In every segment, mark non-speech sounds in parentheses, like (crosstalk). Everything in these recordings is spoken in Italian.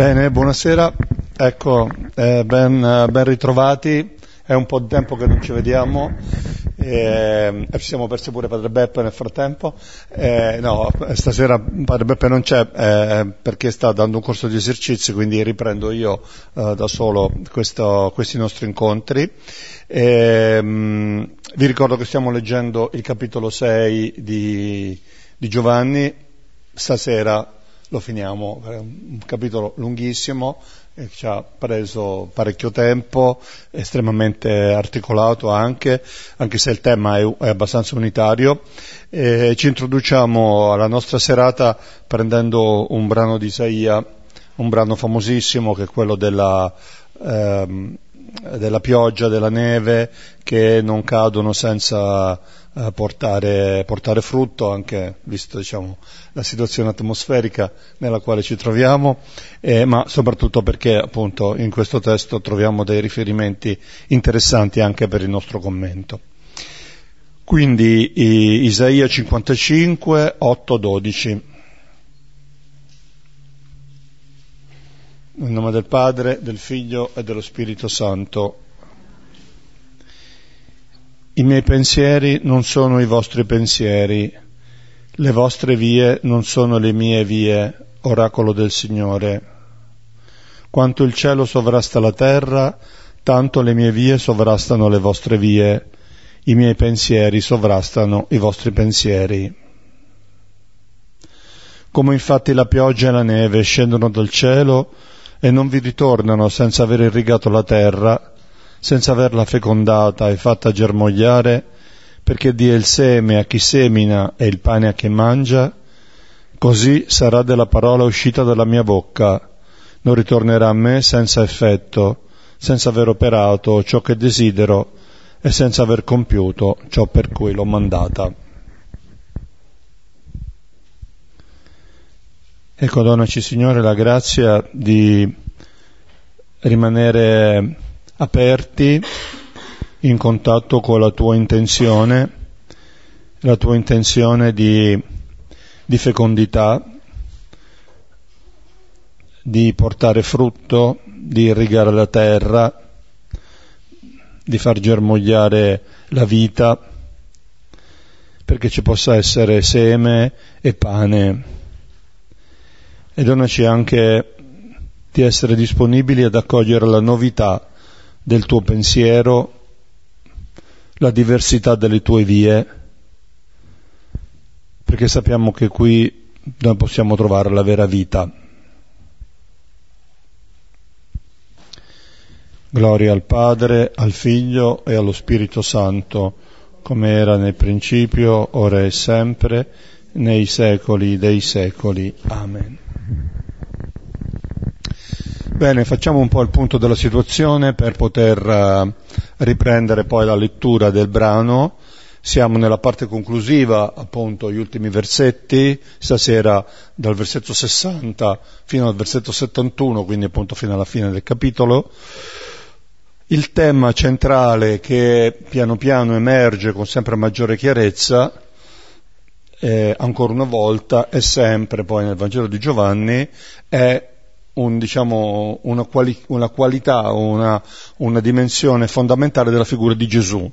Bene, buonasera, ecco, eh, ben, ben, ritrovati, è un po' di tempo che non ci vediamo, e, e ci siamo persi pure Padre Beppe nel frattempo, eh, no, stasera Padre Beppe non c'è eh, perché sta dando un corso di esercizi, quindi riprendo io eh, da solo questo, questi nostri incontri. E, mh, vi ricordo che stiamo leggendo il capitolo 6 di, di Giovanni, stasera lo finiamo, è un capitolo lunghissimo, che ci ha preso parecchio tempo, estremamente articolato anche, anche se il tema è, è abbastanza unitario. E ci introduciamo alla nostra serata prendendo un brano di Isaia, un brano famosissimo che è quello della, ehm, della pioggia, della neve, che non cadono senza eh, portare, portare, frutto, anche visto diciamo, la situazione atmosferica nella quale ci troviamo, eh, ma soprattutto perché appunto in questo testo troviamo dei riferimenti interessanti anche per il nostro commento. Quindi Isaia 55, 8, 12. Nel nome del Padre, del Figlio e dello Spirito Santo. I miei pensieri non sono i vostri pensieri, le vostre vie non sono le mie vie, oracolo del Signore. Quanto il cielo sovrasta la terra, tanto le mie vie sovrastano le vostre vie, i miei pensieri sovrastano i vostri pensieri. Come infatti la pioggia e la neve scendono dal cielo e non vi ritornano senza aver irrigato la terra, senza averla fecondata e fatta germogliare, perché dia il seme a chi semina e il pane a chi mangia, così sarà della parola uscita dalla mia bocca, non ritornerà a me senza effetto, senza aver operato ciò che desidero e senza aver compiuto ciò per cui l'ho mandata. Ecco, donaci Signore la grazia di rimanere aperti in contatto con la tua intenzione, la tua intenzione di, di fecondità, di portare frutto, di irrigare la terra, di far germogliare la vita, perché ci possa essere seme e pane. E donaci anche di essere disponibili ad accogliere la novità del tuo pensiero, la diversità delle tue vie, perché sappiamo che qui noi possiamo trovare la vera vita. Gloria al Padre, al Figlio e allo Spirito Santo, come era nel principio, ora e sempre, nei secoli dei secoli. Amen. Bene, facciamo un po' il punto della situazione per poter uh, riprendere poi la lettura del brano. Siamo nella parte conclusiva, appunto, gli ultimi versetti, stasera dal versetto 60 fino al versetto 71, quindi appunto fino alla fine del capitolo. Il tema centrale che piano piano emerge con sempre maggiore chiarezza, eh, ancora una volta, è sempre poi nel Vangelo di Giovanni, è un, diciamo, una, quali, una, qualità, una, una dimensione fondamentale della figura di Gesù.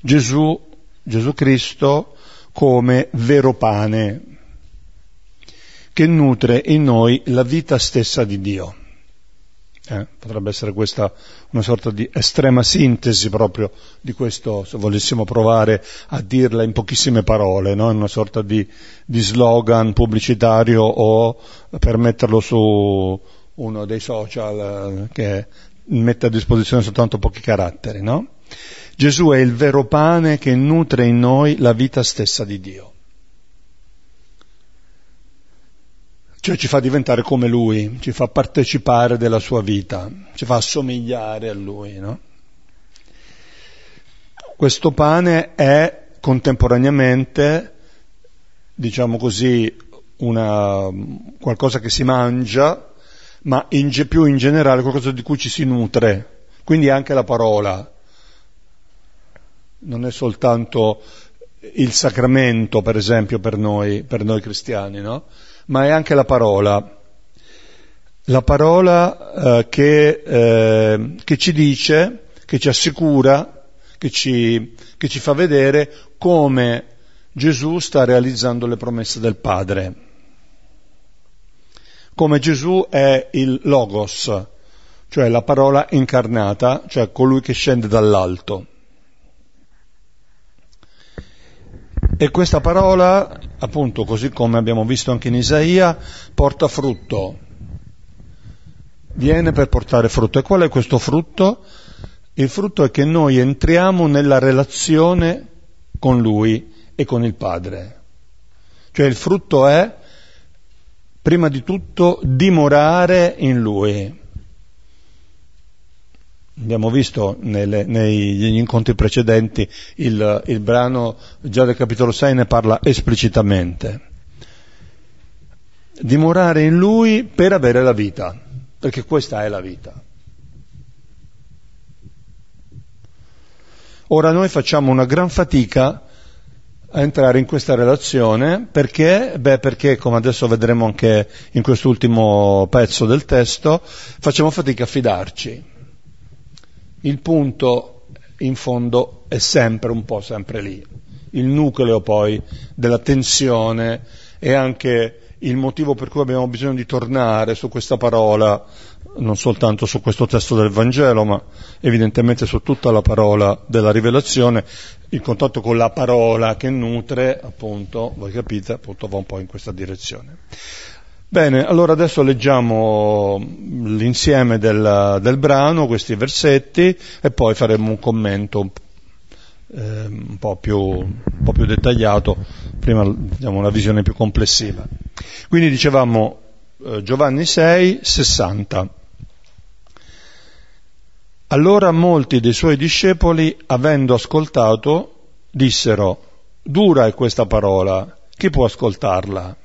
Gesù, Gesù Cristo come vero pane che nutre in noi la vita stessa di Dio. Eh, potrebbe essere questa una sorta di estrema sintesi proprio di questo, se volessimo provare a dirla in pochissime parole, no? una sorta di, di slogan pubblicitario o per metterlo su uno dei social eh, che mette a disposizione soltanto pochi caratteri, no? Gesù è il vero pane che nutre in noi la vita stessa di Dio. Cioè ci fa diventare come Lui, ci fa partecipare della sua vita, ci fa assomigliare a Lui, no? Questo pane è contemporaneamente, diciamo così, una, qualcosa che si mangia, ma in, più in generale qualcosa di cui ci si nutre, quindi anche la parola. Non è soltanto il sacramento, per esempio, per noi, per noi cristiani, no? Ma è anche la parola. la parola eh, che, eh, che, ci dice, che ci assicura, che ci, che ci fa vedere come Gesù sta realizzando le promesse del Padre. Come Gesù è il Logos, cioè la parola incarnata, cioè colui che scende dall'alto. E questa parola, appunto, così come abbiamo visto anche in Isaia, porta frutto. Viene per portare frutto. E qual è questo frutto? Il frutto è che noi entriamo nella relazione con Lui e con il Padre. Cioè il frutto è, prima di tutto, dimorare in Lui. Abbiamo visto nelle, negli incontri precedenti il, il brano già del capitolo 6 ne parla esplicitamente. Dimorare in lui per avere la vita, perché questa è la vita. Ora noi facciamo una gran fatica a entrare in questa relazione perché, beh, perché come adesso vedremo anche in quest'ultimo pezzo del testo, facciamo fatica a fidarci il punto in fondo è sempre un po' sempre lì. Il nucleo poi della tensione è anche il motivo per cui abbiamo bisogno di tornare su questa parola, non soltanto su questo testo del Vangelo, ma evidentemente su tutta la parola della rivelazione, il contatto con la parola che nutre, appunto, voi capite, appunto va un po' in questa direzione. Bene, allora adesso leggiamo l'insieme del, del brano, questi versetti, e poi faremo un commento eh, un, po più, un, po più, dettagliato, prima diamo una visione più complessiva. Quindi dicevamo Giovanni 6, 60. Allora molti dei suoi discepoli, avendo ascoltato, dissero, dura è questa parola, chi può ascoltarla?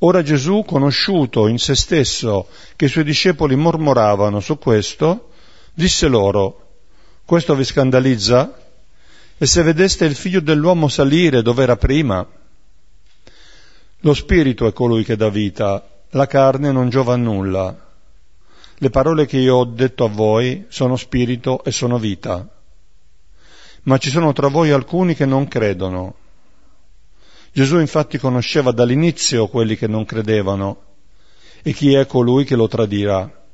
Ora Gesù, conosciuto in se stesso che i suoi discepoli mormoravano su questo, disse loro, questo vi scandalizza? E se vedeste il figlio dell'uomo salire dove era prima? Lo spirito è colui che dà vita, la carne non giova a nulla. Le parole che io ho detto a voi sono spirito e sono vita. Ma ci sono tra voi alcuni che non credono. Gesù infatti conosceva dall'inizio quelli che non credevano e chi è colui che lo tradirà.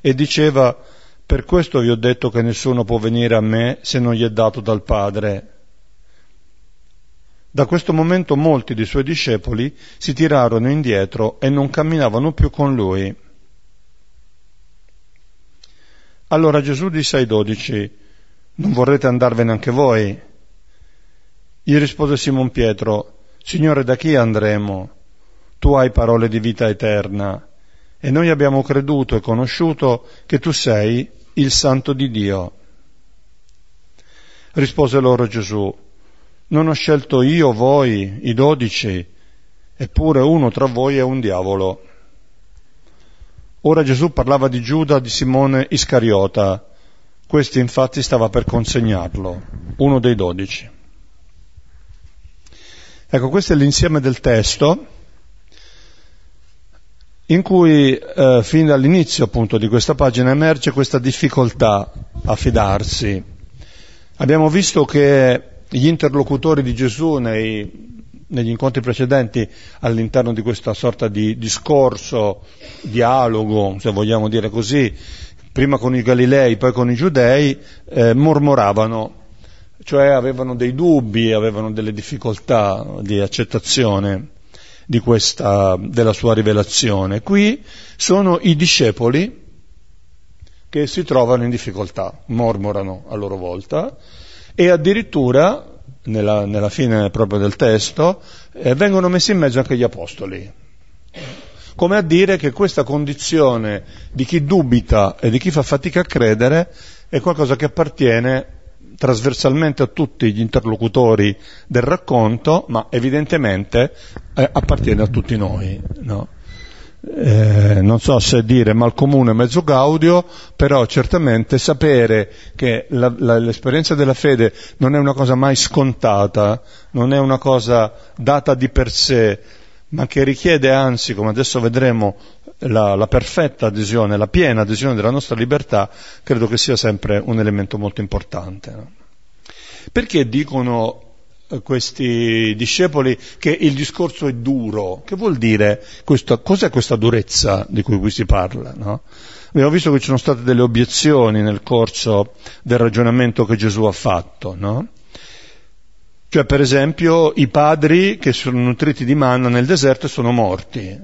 E diceva, per questo vi ho detto che nessuno può venire a me se non gli è dato dal Padre. Da questo momento molti dei suoi discepoli si tirarono indietro e non camminavano più con lui. Allora Gesù disse ai dodici, non vorrete andarvene anche voi? Gli rispose Simon Pietro, Signore, da chi andremo? Tu hai parole di vita eterna e noi abbiamo creduto e conosciuto che tu sei il Santo di Dio. Rispose loro Gesù, non ho scelto io voi, i dodici, eppure uno tra voi è un diavolo. Ora Gesù parlava di Giuda di Simone Iscariota, questi infatti stava per consegnarlo, uno dei dodici. Ecco, questo è l'insieme del testo in cui eh, fin dall'inizio appunto di questa pagina emerge questa difficoltà a fidarsi. Abbiamo visto che gli interlocutori di Gesù nei, negli incontri precedenti all'interno di questa sorta di discorso, dialogo, se vogliamo dire così, prima con i Galilei, poi con i Giudei, eh, mormoravano cioè avevano dei dubbi, avevano delle difficoltà di accettazione di questa, della sua rivelazione. Qui sono i discepoli che si trovano in difficoltà, mormorano a loro volta e addirittura, nella, nella fine proprio del testo, eh, vengono messi in mezzo anche gli apostoli. Come a dire che questa condizione di chi dubita e di chi fa fatica a credere è qualcosa che appartiene trasversalmente a tutti gli interlocutori del racconto, ma evidentemente eh, appartiene a tutti noi. No? Eh, non so se dire mal comune mezzo gaudio, però certamente sapere che la, la, l'esperienza della fede non è una cosa mai scontata, non è una cosa data di per sé, ma che richiede anzi, come adesso vedremo, la, la, perfetta adesione, la piena adesione della nostra libertà, credo che sia sempre un elemento molto importante. Perché dicono questi discepoli che il discorso è duro? Che vuol dire questo? Cos'è questa durezza di cui qui si parla? No? Abbiamo visto che ci sono state delle obiezioni nel corso del ragionamento che Gesù ha fatto, no? Cioè, per esempio, i padri che sono nutriti di manna nel deserto sono morti,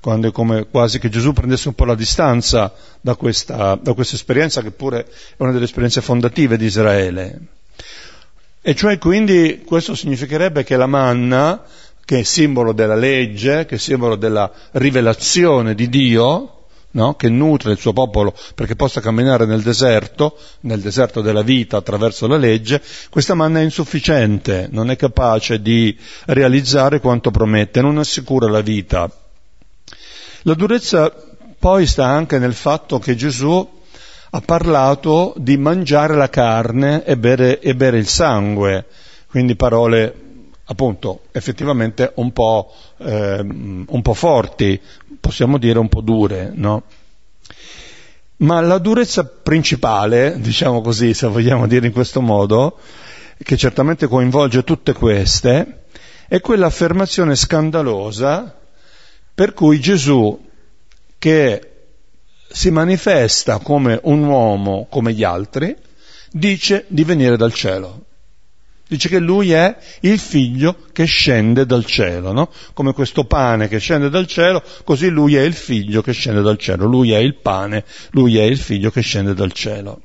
quando è come quasi che Gesù prendesse un po' la distanza da questa, da questa esperienza, che pure è una delle esperienze fondative di Israele. E cioè, quindi, questo significherebbe che la manna, che è simbolo della legge, che è simbolo della rivelazione di Dio, no? che nutre il suo popolo perché possa camminare nel deserto, nel deserto della vita attraverso la legge, questa manna è insufficiente, non è capace di realizzare quanto promette, non assicura la vita. La durezza poi sta anche nel fatto che Gesù ha parlato di mangiare la carne e bere, e bere il sangue, quindi parole appunto effettivamente un po', eh, un po' forti, possiamo dire un po' dure, no? Ma la durezza principale, diciamo così, se vogliamo dire in questo modo, che certamente coinvolge tutte queste, è quell'affermazione scandalosa per cui Gesù, che si manifesta come un uomo come gli altri, dice di venire dal cielo. Dice che lui è il figlio che scende dal cielo, no? Come questo pane che scende dal cielo, così lui è il figlio che scende dal cielo. Lui è il pane, lui è il figlio che scende dal cielo.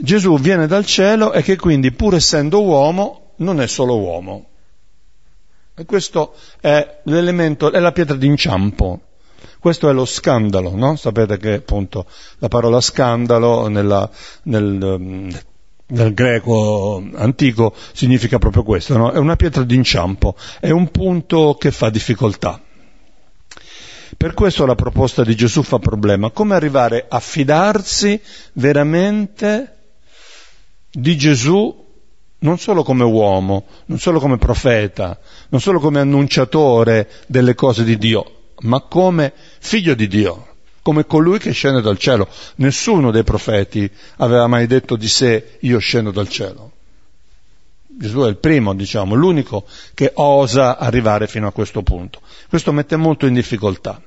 Gesù viene dal cielo e che quindi, pur essendo uomo, non è solo uomo. E questo è l'elemento, è la pietra d'inciampo. Questo è lo scandalo, no? Sapete che appunto la parola scandalo nella, nel, nel greco antico significa proprio questo, no? è una pietra d'inciampo, è un punto che fa difficoltà. Per questo la proposta di Gesù fa problema, come arrivare a fidarsi veramente di Gesù non solo come uomo, non solo come profeta, non solo come annunciatore delle cose di Dio, ma come figlio di Dio come colui che scende dal cielo. Nessuno dei profeti aveva mai detto di sé io scendo dal cielo. Gesù è il primo, diciamo, l'unico che osa arrivare fino a questo punto. Questo mette molto in difficoltà.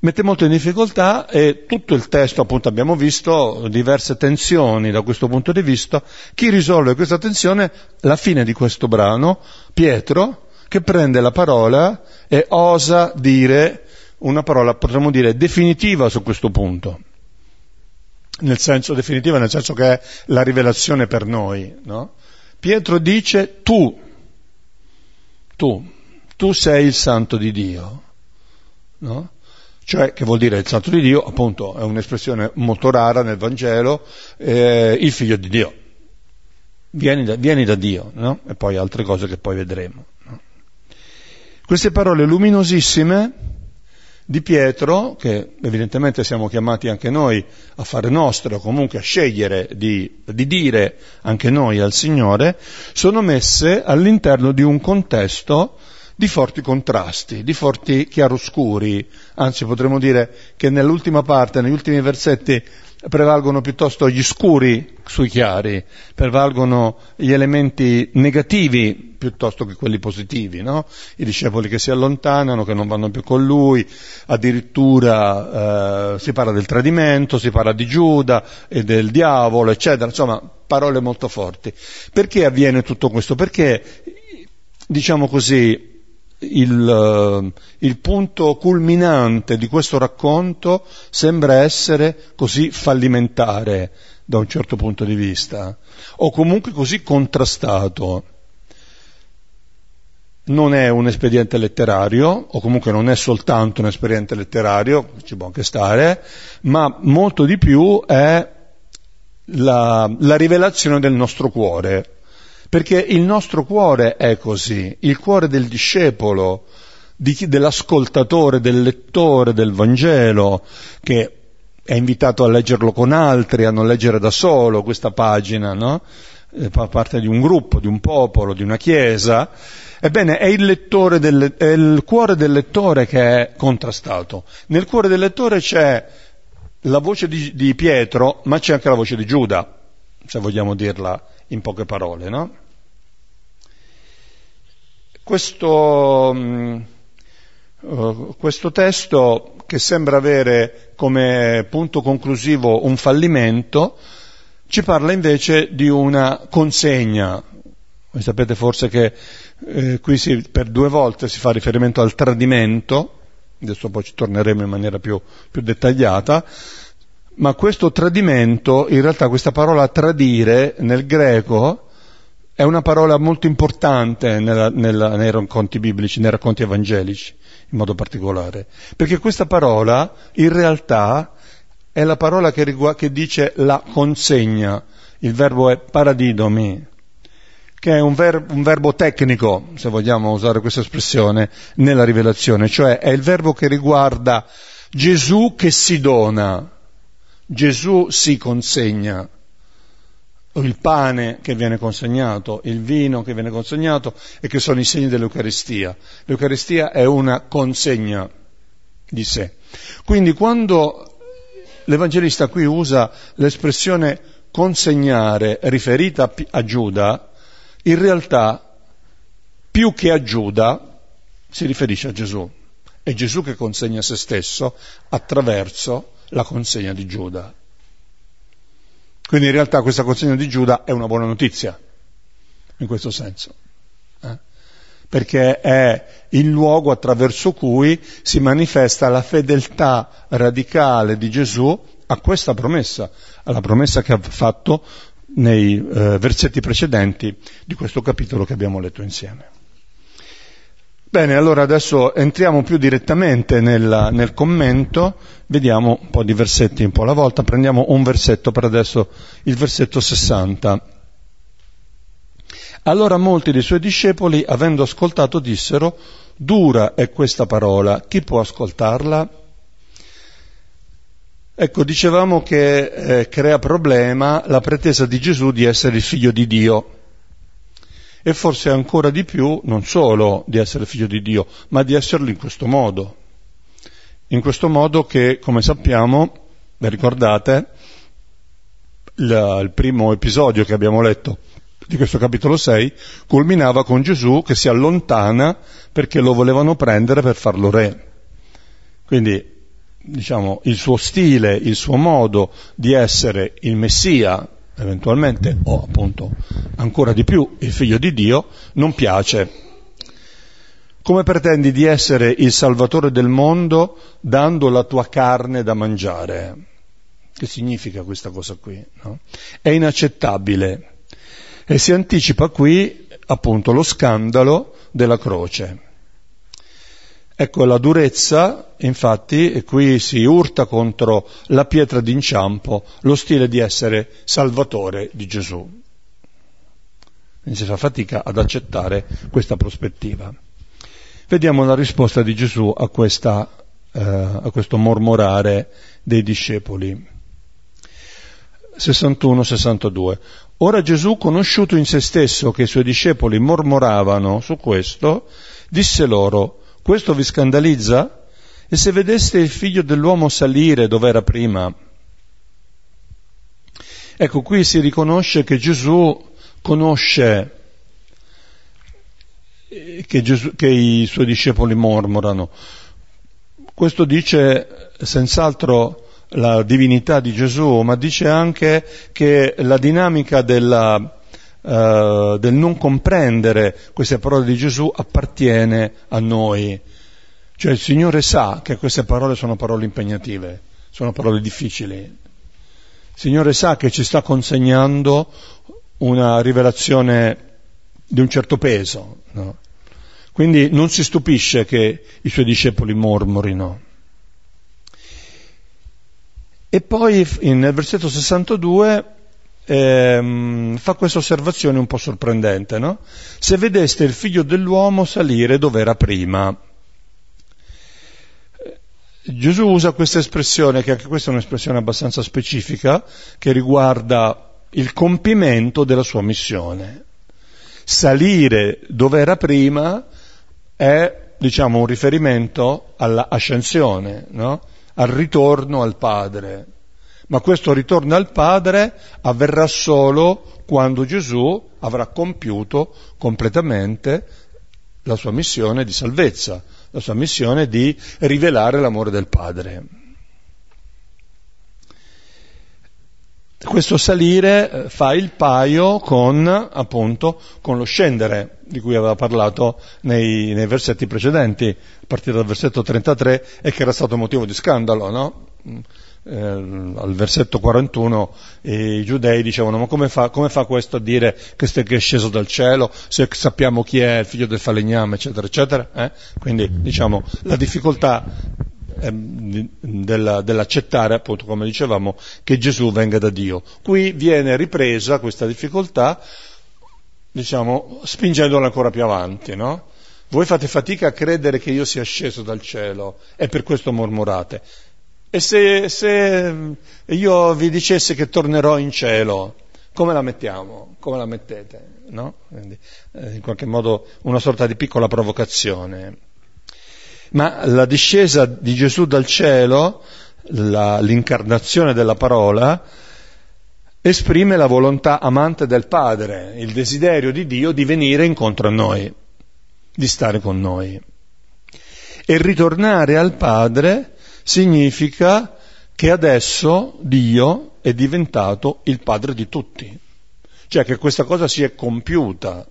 Mette molto in difficoltà e tutto il testo, appunto, abbiamo visto diverse tensioni da questo punto di vista. Chi risolve questa tensione? La fine di questo brano, Pietro, che prende la parola e osa dire una parola, potremmo dire, definitiva su questo punto. Nel senso definitiva, nel senso che è la rivelazione per noi, no? Pietro dice tu, tu, tu sei il santo di Dio, no? Cioè, che vuol dire il santo di Dio? Appunto, è un'espressione molto rara nel Vangelo, eh, il figlio di Dio. Vieni da, vieni da Dio, no? E poi altre cose che poi vedremo. No? Queste parole luminosissime di Pietro, che evidentemente siamo chiamati anche noi a fare nostro, comunque a scegliere di, di, dire anche noi al Signore, sono messe all'interno di un contesto di forti contrasti, di forti chiaroscuri, anzi potremmo dire che nell'ultima parte, negli ultimi versetti, prevalgono piuttosto gli scuri sui chiari, prevalgono gli elementi negativi piuttosto che quelli positivi, no? I discepoli che si allontanano, che non vanno più con lui, addirittura eh, si parla del tradimento, si parla di Giuda e del diavolo, eccetera, insomma, parole molto forti. Perché avviene tutto questo? Perché, diciamo così, il, eh, il, punto culminante di questo racconto sembra essere così fallimentare da un certo punto di vista, o comunque così contrastato. Non è un espediente letterario, o comunque non è soltanto un espediente letterario, ci può anche stare, ma molto di più è la, la rivelazione del nostro cuore perché il nostro cuore è così, il cuore del discepolo, di chi, dell'ascoltatore, del lettore del Vangelo, che è invitato a leggerlo con altri, a non leggere da solo questa pagina, no? eh, fa parte di un gruppo, di un popolo, di una chiesa, ebbene è il, del, è il cuore del lettore che è contrastato. Nel cuore del lettore c'è la voce di, di Pietro, ma c'è anche la voce di Giuda, se vogliamo dirla in poche parole, no? Questo, uh, questo testo che sembra avere come punto conclusivo un fallimento, ci parla invece di una consegna. Voi sapete forse che eh, qui si, per due volte si fa riferimento al tradimento, adesso poi ci torneremo in maniera più, più dettagliata, ma questo tradimento, in realtà questa parola tradire nel greco è una parola molto importante nella, nella, nei racconti biblici, nei racconti evangelici in modo particolare, perché questa parola in realtà è la parola che, rigu- che dice la consegna, il verbo è paradidomi, che è un, ver- un, verbo tecnico, se vogliamo usare questa espressione, nella rivelazione, cioè è il verbo che riguarda Gesù che si dona, Gesù si consegna il pane che viene consegnato, il vino che viene consegnato e che sono i segni dell'Eucaristia. L'Eucaristia è una consegna di sé. Quindi quando l'Evangelista qui usa l'espressione consegnare riferita a Giuda, in realtà più che a Giuda si riferisce a Gesù. È Gesù che consegna se stesso attraverso la consegna di Giuda. Quindi in realtà questa consegna di Giuda è una buona notizia, in questo senso, eh? perché è il luogo attraverso cui si manifesta la fedeltà radicale di Gesù a questa promessa, alla promessa che ha fatto nei eh, versetti precedenti di questo capitolo che abbiamo letto insieme. Bene, allora adesso entriamo più direttamente nel, nel, commento, vediamo un po' di versetti un po' alla volta, prendiamo un versetto per adesso, il versetto 60. Allora molti dei suoi discepoli, avendo ascoltato, dissero, dura è questa parola, chi può ascoltarla? Ecco, dicevamo che eh, crea problema la pretesa di Gesù di essere il figlio di Dio e forse ancora di più non solo di essere figlio di Dio, ma di esserlo in questo modo. In questo modo che, come sappiamo, vi ricordate, il, il primo episodio che abbiamo letto di questo capitolo 6 culminava con Gesù che si allontana perché lo volevano prendere per farlo re. Quindi, diciamo, il suo stile, il suo modo di essere il Messia, eventualmente, o appunto ancora di più il figlio di Dio, non piace. Come pretendi di essere il salvatore del mondo dando la tua carne da mangiare? Che significa questa cosa qui? No? È inaccettabile e si anticipa qui appunto lo scandalo della croce. Ecco la durezza, infatti, e qui si urta contro la pietra d'inciampo, lo stile di essere salvatore di Gesù. Quindi si fa fatica ad accettare questa prospettiva. Vediamo la risposta di Gesù a, questa, eh, a questo mormorare dei discepoli. 61-62. Ora Gesù, conosciuto in se stesso che i suoi discepoli mormoravano su questo, disse loro, questo vi scandalizza? E se vedeste il figlio dell'uomo salire dove era prima? Ecco, qui si riconosce che Gesù conosce che, Gesù, che i suoi discepoli mormorano. Questo dice senz'altro la divinità di Gesù, ma dice anche che la dinamica della, uh, del non comprendere queste parole di Gesù appartiene a noi. Cioè il Signore sa che queste parole sono parole impegnative, sono parole difficili. Il Signore sa che ci sta consegnando una rivelazione di un certo peso. No? Quindi non si stupisce che i suoi discepoli mormorino. E poi nel versetto 62 ehm, fa questa osservazione un po' sorprendente, no? Se vedeste il figlio dell'uomo salire dove era prima. Gesù usa questa espressione, che anche questa è un'espressione abbastanza specifica, che riguarda il compimento della sua missione. Salire dove era prima è, diciamo, un riferimento all'ascensione, no? al ritorno al Padre. Ma questo ritorno al Padre avverrà solo quando Gesù avrà compiuto completamente la sua missione di salvezza, la sua missione di rivelare l'amore del Padre. Questo salire eh, fa il paio con, appunto, con lo scendere di cui aveva parlato nei, nei, versetti precedenti, a partire dal versetto 33, e che era stato motivo di scandalo, no? Eh, al versetto 41 i giudei dicevano ma come fa, come fa questo a dire che, è sceso dal cielo se sappiamo chi è il figlio del falegname eccetera eccetera eh? quindi diciamo la difficoltà Ehm, della, dell'accettare, appunto, come dicevamo, che Gesù venga da Dio. Qui viene ripresa questa difficoltà, diciamo, spingendola ancora più avanti, no? Voi fate fatica a credere che io sia sceso dal cielo e per questo mormorate. E se, se io vi dicessi che tornerò in cielo, come la mettiamo? Come la mettete? No? Quindi, eh, in qualche modo una sorta di piccola provocazione ma la discesa di Gesù dal cielo, la, l'incarnazione della parola, esprime la volontà amante del Padre, il desiderio di Dio di venire incontro a noi, di stare con noi. E ritornare al Padre significa che adesso Dio è diventato il Padre di tutti, cioè che questa cosa si è compiuta.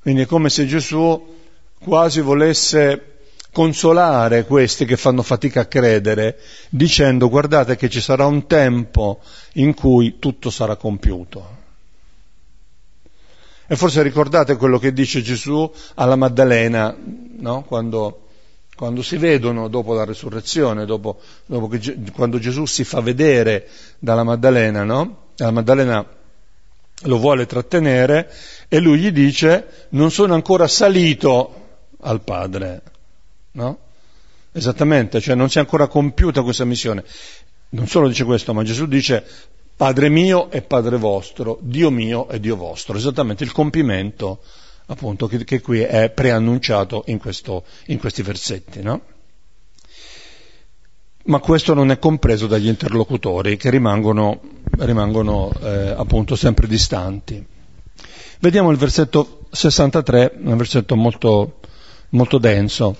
Quindi è come se Gesù quasi volesse consolare questi che fanno fatica a credere, dicendo guardate che ci sarà un tempo in cui tutto sarà compiuto. E forse ricordate quello che dice Gesù alla Maddalena, no? quando, quando, si vedono dopo la resurrezione, dopo, dopo che, quando Gesù si fa vedere dalla Maddalena, no? la Maddalena lo vuole trattenere e lui gli dice non sono ancora salito al Padre, no? Esattamente, cioè non si è ancora compiuta questa missione. Non solo dice questo, ma Gesù dice Padre mio e Padre vostro, Dio mio e Dio vostro, esattamente il compimento appunto che, che qui è preannunciato in, questo, in questi versetti, no? Ma questo non è compreso dagli interlocutori che rimangono, rimangono eh, appunto sempre distanti. Vediamo il versetto 63, un versetto molto, molto denso.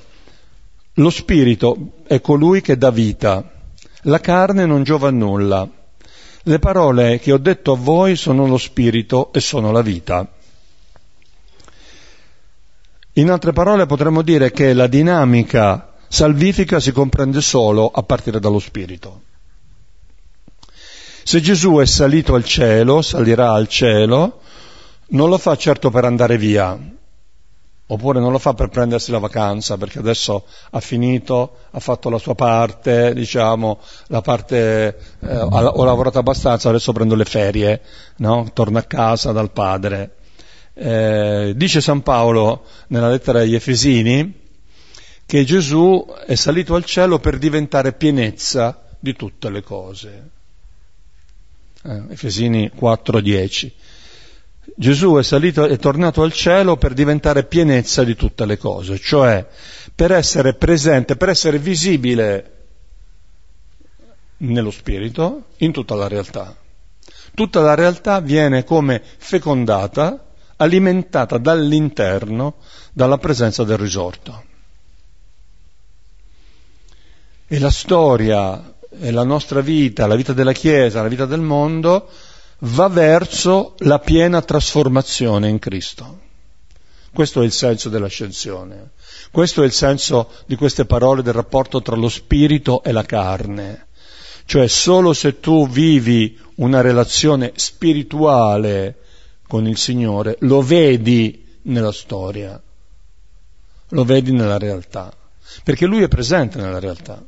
Lo spirito è colui che dà vita, la carne non giova a nulla. Le parole che ho detto a voi sono lo spirito e sono la vita. In altre parole potremmo dire che la dinamica salvifica si comprende solo a partire dallo spirito. Se Gesù è salito al cielo, salirà al cielo, non lo fa certo per andare via, oppure non lo fa per prendersi la vacanza perché adesso ha finito, ha fatto la sua parte, diciamo, la parte, eh, ho lavorato abbastanza, adesso prendo le ferie, no? torno a casa dal padre. Eh, dice San Paolo nella lettera agli Efesini che Gesù è salito al cielo per diventare pienezza di tutte le cose. Eh, Efesini 4:10. Gesù è salito è tornato al cielo per diventare pienezza di tutte le cose, cioè per essere presente, per essere visibile nello spirito in tutta la realtà. Tutta la realtà viene come fecondata, alimentata dall'interno, dalla presenza del risorto. E la storia, e la nostra vita, la vita della Chiesa, la vita del mondo, va verso la piena trasformazione in Cristo. Questo è il senso dell'ascensione. Questo è il senso di queste parole del rapporto tra lo spirito e la carne. Cioè solo se tu vivi una relazione spirituale con il Signore, lo vedi nella storia, lo vedi nella realtà, perché Lui è presente nella realtà.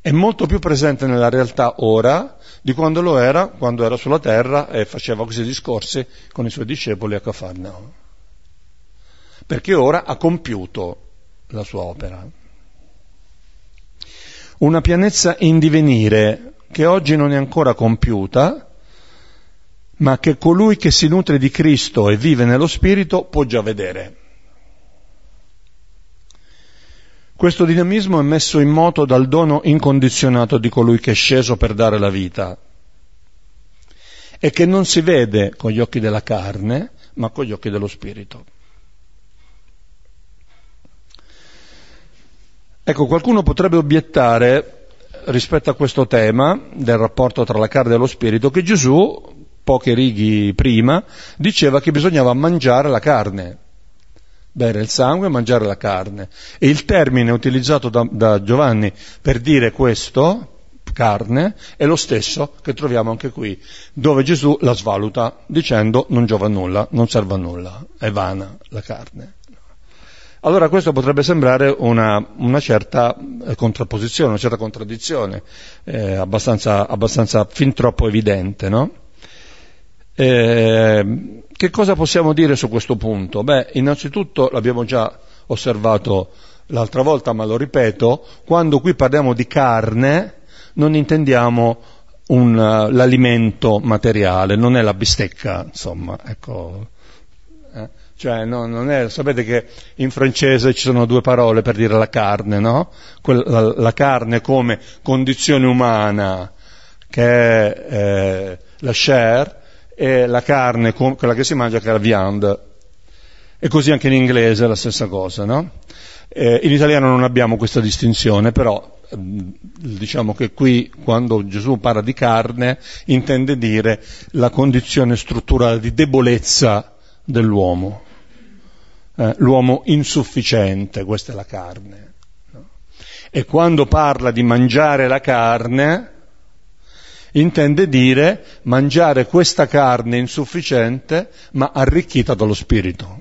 È molto più presente nella realtà ora di quando lo era quando era sulla terra e faceva questi discorsi con i suoi discepoli a Cafarnao. Perché ora ha compiuto la sua opera. Una pianezza in divenire, che oggi non è ancora compiuta, ma che colui che si nutre di Cristo e vive nello Spirito può già vedere. Questo dinamismo è messo in moto dal dono incondizionato di colui che è sceso per dare la vita e che non si vede con gli occhi della carne, ma con gli occhi dello Spirito. Ecco, qualcuno potrebbe obiettare rispetto a questo tema del rapporto tra la carne e lo spirito che Gesù, poche righe prima, diceva che bisognava mangiare la carne, bere il sangue e mangiare la carne. E il termine utilizzato da, da Giovanni per dire questo, carne, è lo stesso che troviamo anche qui, dove Gesù la svaluta dicendo non giova a nulla, non serve a nulla, è vana la carne. Allora questo potrebbe sembrare una, una certa eh, contrapposizione, una certa contraddizione, eh, abbastanza, abbastanza, fin troppo evidente, no? Eh, che cosa possiamo dire su questo punto? Beh, innanzitutto l'abbiamo già osservato l'altra volta, ma lo ripeto, quando qui parliamo di carne non intendiamo un, l'alimento materiale, non è la bistecca, insomma, ecco. Eh cioè, no, non è, sapete che in francese ci sono due parole per dire la carne, no? Quella, la, la, carne come condizione umana, che è eh, la chair, e la carne, quella che si mangia, che è la viande. E così anche in inglese è la stessa cosa, no? Eh, in italiano non abbiamo questa distinzione, però mm, diciamo che qui quando Gesù parla di carne intende dire la condizione strutturale di debolezza dell'uomo eh, l'uomo insufficiente, questa è la carne. No? E quando parla di mangiare la carne, intende dire mangiare questa carne insufficiente ma arricchita dallo spirito.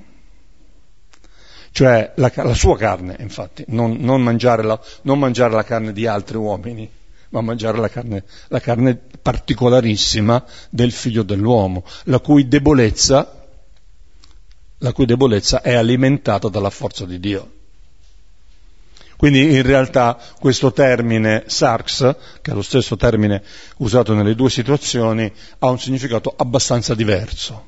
Cioè la, la sua carne, infatti, non, non, mangiare la, non, mangiare la, carne di altri uomini, ma mangiare la carne, la carne particolarissima del figlio dell'uomo, la cui debolezza la cui debolezza è alimentata dalla forza di Dio. Quindi in realtà questo termine sarx, che è lo stesso termine usato nelle due situazioni, ha un significato abbastanza diverso.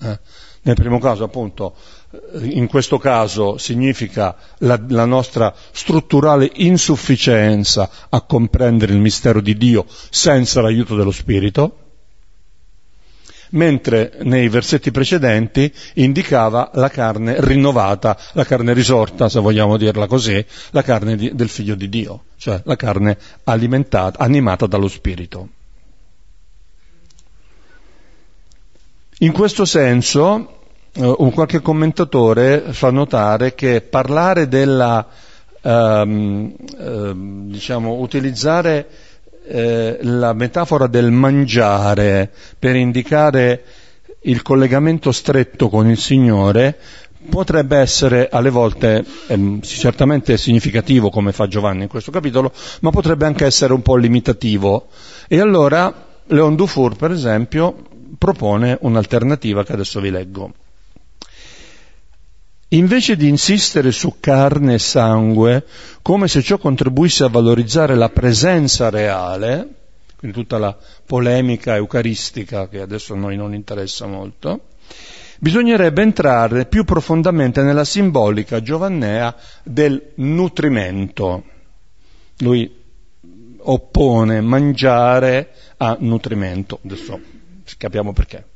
Eh? Nel primo caso, appunto, eh, in questo caso significa la, la, nostra strutturale insufficienza a comprendere il mistero di Dio senza l'aiuto dello Spirito, mentre nei versetti precedenti indicava la carne rinnovata, la carne risorta, se vogliamo dirla così, la carne di, del figlio di Dio, cioè la carne alimentata, animata dallo Spirito. In questo senso, eh, un qualche commentatore fa notare che parlare della, ehm, eh, diciamo, utilizzare eh, la metafora del mangiare per indicare il collegamento stretto con il Signore potrebbe essere alle volte ehm, certamente significativo come fa Giovanni in questo capitolo, ma potrebbe anche essere un po' limitativo. E allora Leon Dufour, per esempio, propone un'alternativa che adesso vi leggo. Invece di insistere su carne e sangue, come se ciò contribuisse a valorizzare la presenza reale, quindi tutta la polemica eucaristica che adesso a noi non interessa molto, bisognerebbe entrare più profondamente nella simbolica giovannea del nutrimento. Lui oppone mangiare a nutrimento, adesso capiamo perché.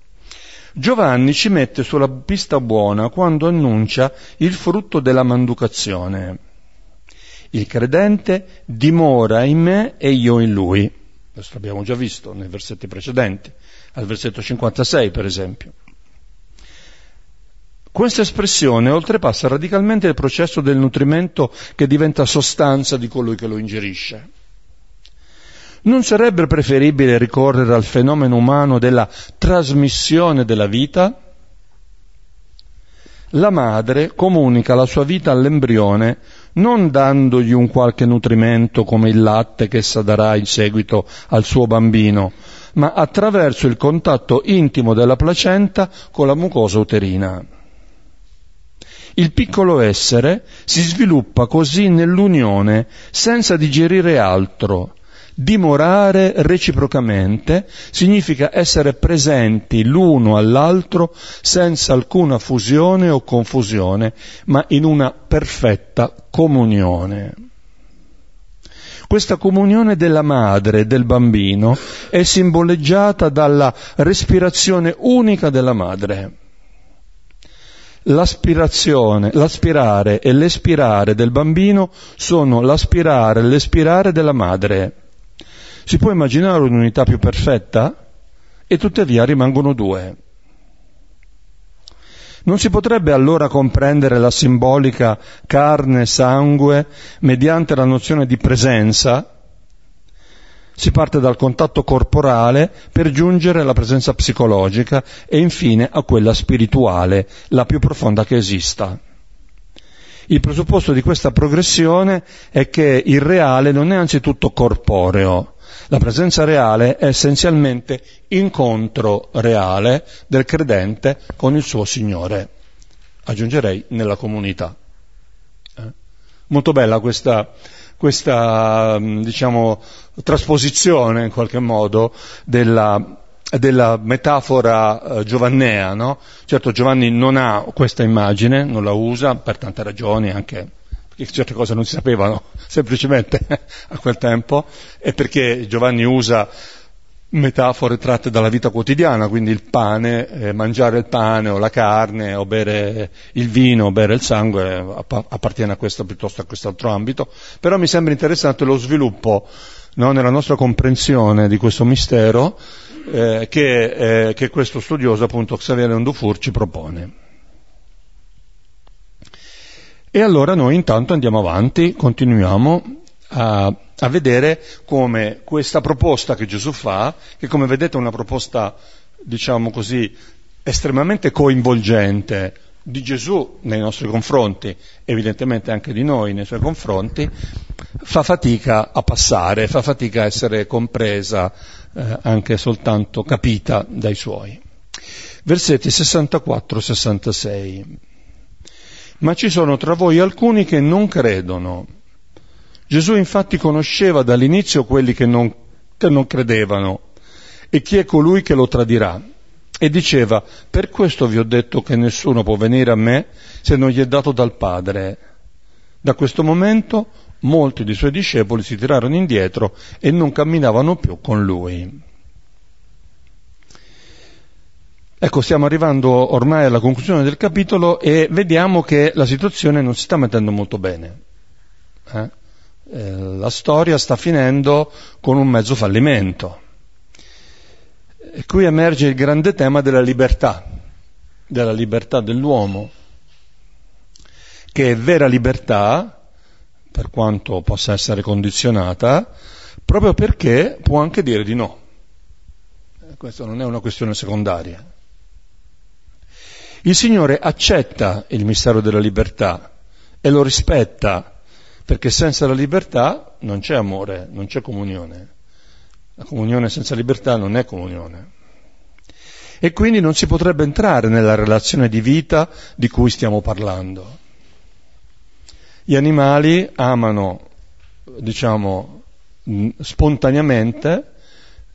Giovanni ci mette sulla pista buona quando annuncia il frutto della manducazione. Il credente dimora in me e io in lui. Questo l'abbiamo già visto nei versetti precedenti, al versetto 56 per esempio. Questa espressione oltrepassa radicalmente il processo del nutrimento che diventa sostanza di colui che lo ingerisce. Non sarebbe preferibile ricorrere al fenomeno umano della trasmissione della vita? La madre comunica la sua vita all'embrione non dandogli un qualche nutrimento come il latte che essa darà in seguito al suo bambino, ma attraverso il contatto intimo della placenta con la mucosa uterina. Il piccolo essere si sviluppa così nell'unione senza digerire altro, Dimorare reciprocamente significa essere presenti l'uno all'altro senza alcuna fusione o confusione, ma in una perfetta comunione. Questa comunione della madre e del bambino è simboleggiata dalla respirazione unica della madre. L'aspirazione, l'aspirare e l'espirare del bambino sono l'aspirare e l'espirare della madre. Si può immaginare un'unità più perfetta? E tuttavia rimangono due. Non si potrebbe allora comprendere la simbolica carne-sangue mediante la nozione di presenza? Si parte dal contatto corporale per giungere alla presenza psicologica e infine a quella spirituale, la più profonda che esista. Il presupposto di questa progressione è che il reale non è anzitutto corporeo, la presenza reale è essenzialmente incontro reale del credente con il suo Signore. Aggiungerei nella comunità. Eh? Molto bella questa, questa diciamo, trasposizione in qualche modo della, della metafora eh, giovannea. No? Certo Giovanni non ha questa immagine, non la usa per tante ragioni, anche perché certe cose non si sapevano (laughs) semplicemente (laughs) a quel tempo e perché Giovanni usa metafore tratte dalla vita quotidiana, quindi il pane, eh, mangiare il pane o la carne o bere il vino o bere il sangue appartiene a questo piuttosto a quest'altro ambito, però mi sembra interessante lo sviluppo no, nella nostra comprensione di questo mistero eh, che, eh, che, questo studioso appunto Xavier Ondufour ci propone. E allora noi intanto andiamo avanti, continuiamo a, a, vedere come questa proposta che Gesù fa, che come vedete è una proposta, diciamo così, estremamente coinvolgente di Gesù nei nostri confronti, evidentemente anche di noi nei suoi confronti, fa fatica a passare, fa fatica a essere compresa, eh, anche soltanto capita dai suoi. Versetti 64-66 ma ci sono tra voi alcuni che non credono. Gesù infatti conosceva dall'inizio quelli che non, che non credevano e chi è colui che lo tradirà. E diceva, per questo vi ho detto che nessuno può venire a me se non gli è dato dal Padre. Da questo momento molti dei suoi discepoli si tirarono indietro e non camminavano più con lui. Ecco, stiamo arrivando ormai alla conclusione del capitolo e vediamo che la situazione non si sta mettendo molto bene. Eh? Eh, la storia sta finendo con un mezzo fallimento. E qui emerge il grande tema della libertà, della libertà dell'uomo, che è vera libertà, per quanto possa essere condizionata, proprio perché può anche dire di no. Eh, questa non è una questione secondaria. Il Signore accetta il mistero della libertà e lo rispetta, perché senza la libertà non c'è amore, non c'è comunione. La comunione senza libertà non è comunione. E quindi non si potrebbe entrare nella relazione di vita di cui stiamo parlando. Gli animali amano, diciamo, spontaneamente,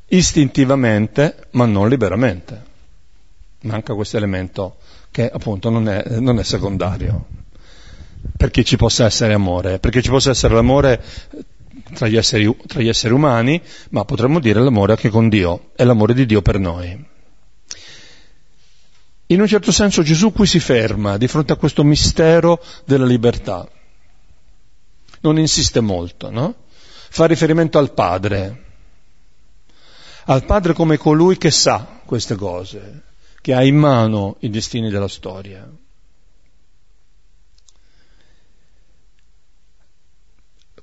istintivamente, ma non liberamente. Manca questo elemento che appunto non è, non è secondario, perché ci possa essere amore, perché ci possa essere l'amore tra gli, esseri, tra gli esseri umani, ma potremmo dire l'amore anche con Dio, è l'amore di Dio per noi. In un certo senso Gesù qui si ferma di fronte a questo mistero della libertà. Non insiste molto, no? Fa riferimento al Padre, al Padre come colui che sa queste cose, che ha in mano i destini della storia.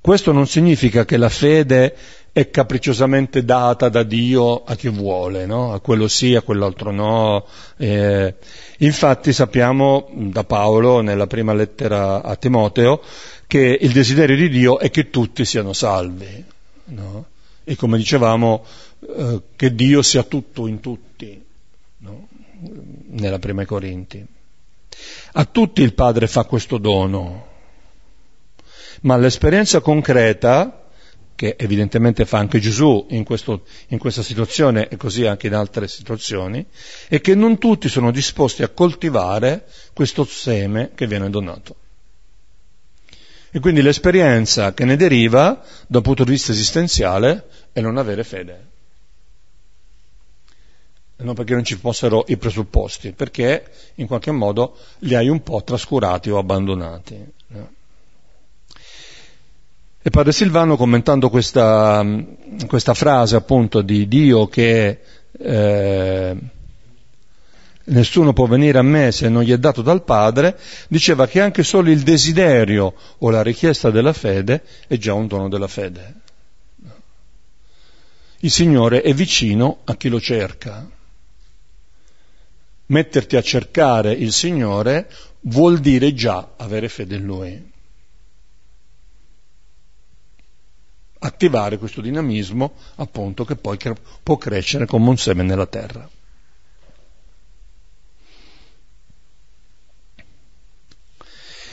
Questo non significa che la fede è capricciosamente data da Dio a chi vuole, no? a quello sì, a quell'altro no. Eh, infatti sappiamo da Paolo nella prima lettera a Timoteo che il desiderio di Dio è che tutti siano salvi. No? E come dicevamo, eh, che Dio sia tutto in tutti. No? nella prima Corinti. A tutti il Padre fa questo dono, ma l'esperienza concreta che evidentemente fa anche Gesù in, questo, in, questa situazione e così anche in altre situazioni, è che non tutti sono disposti a coltivare questo seme che viene donato. E quindi l'esperienza che ne deriva, da un punto di vista esistenziale, è non avere fede. Non perché non ci fossero i presupposti, perché in qualche modo li hai un po' trascurati o abbandonati. E padre Silvano, commentando questa, questa frase appunto di Dio che eh, nessuno può venire a me se non gli è dato dal Padre, diceva che anche solo il desiderio o la richiesta della fede è già un dono della fede. Il Signore è vicino a chi lo cerca. Metterti a cercare il Signore vuol dire già avere fede in Lui. attivare questo dinamismo appunto che poi può crescere come un seme nella terra.